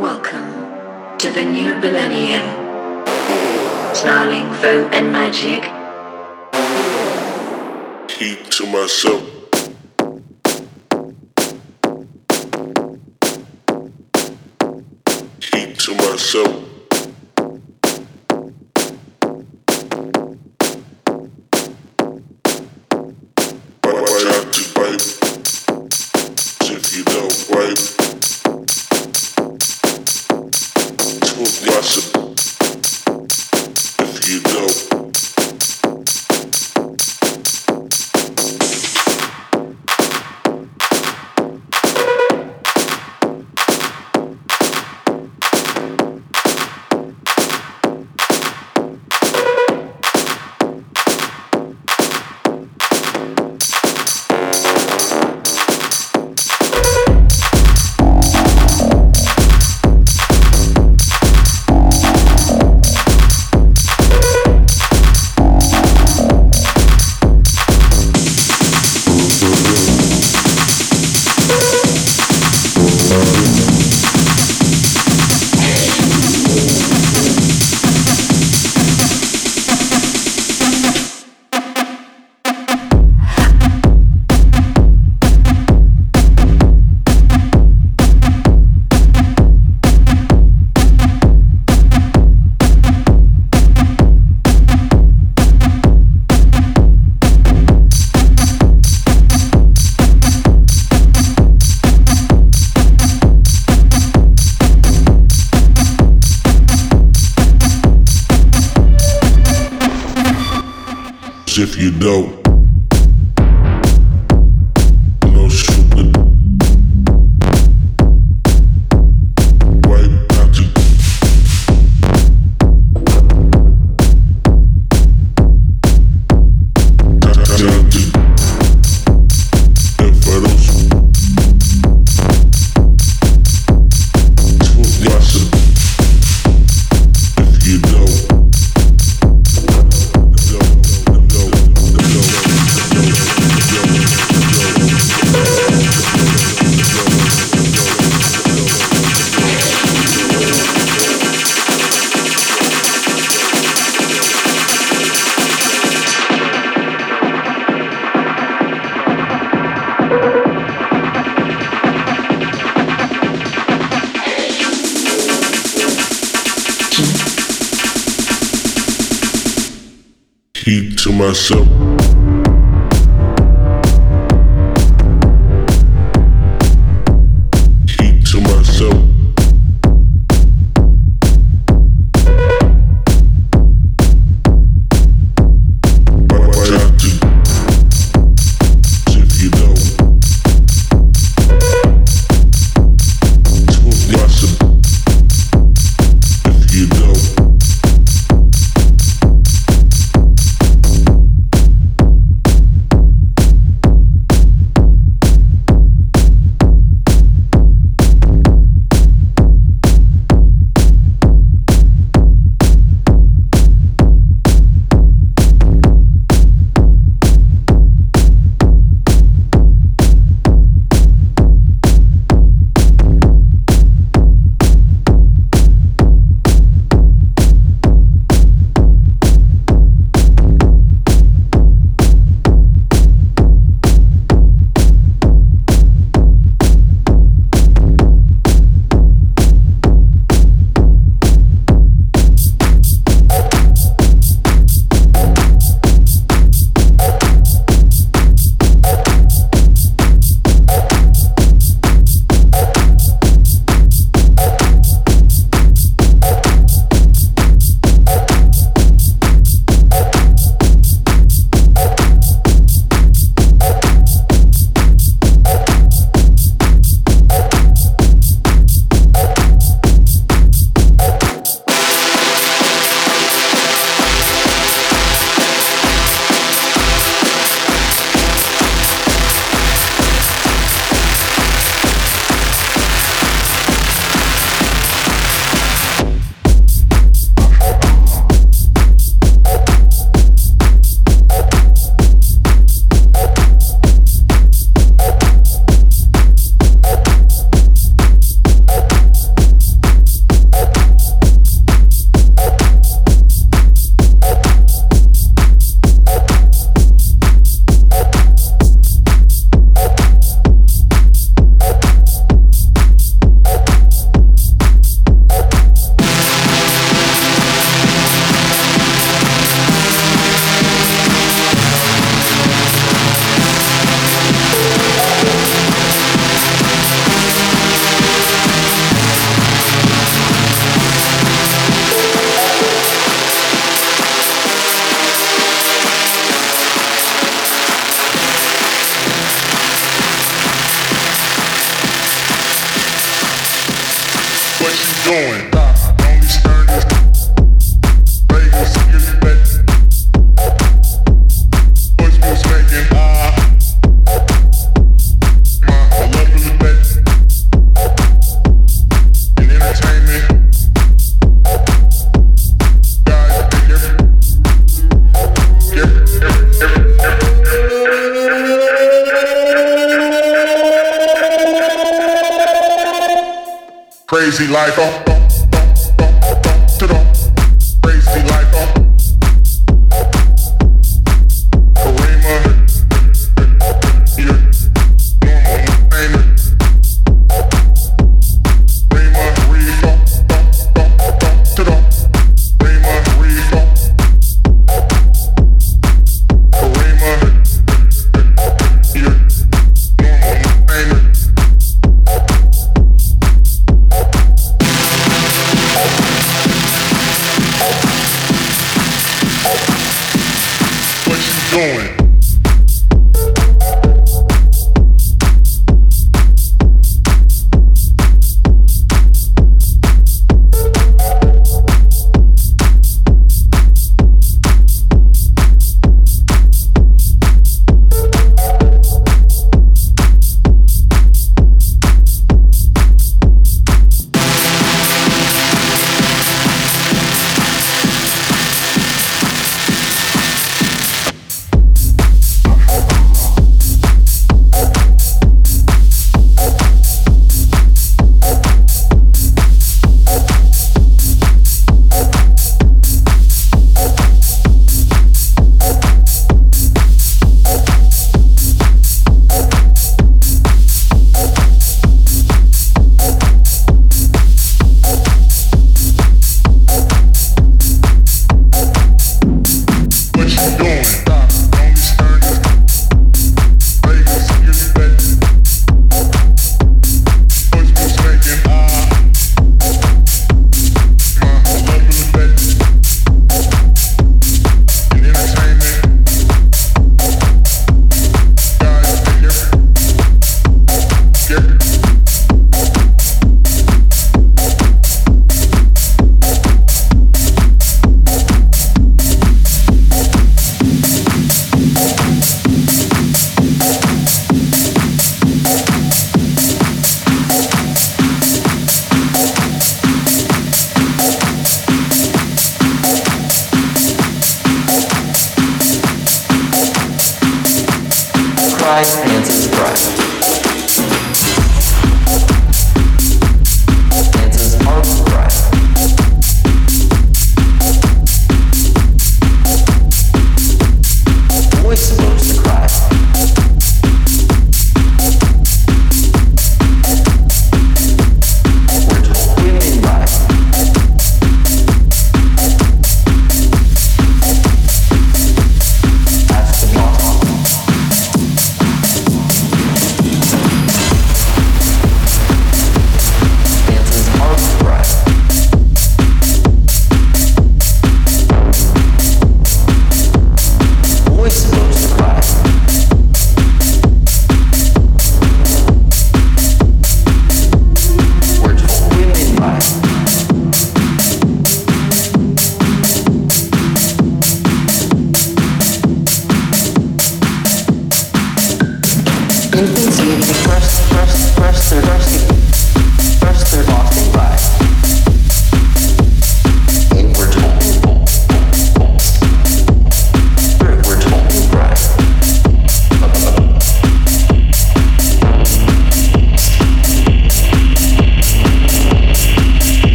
Welcome to the new millennium. Snarling foam and magic. Keep to myself. Keep to myself. Crazy life. Oh. oh.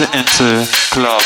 into club.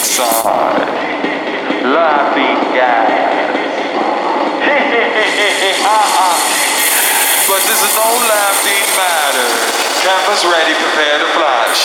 outside, love these guys. but this is no laughing matter. Campus ready, prepare to flash.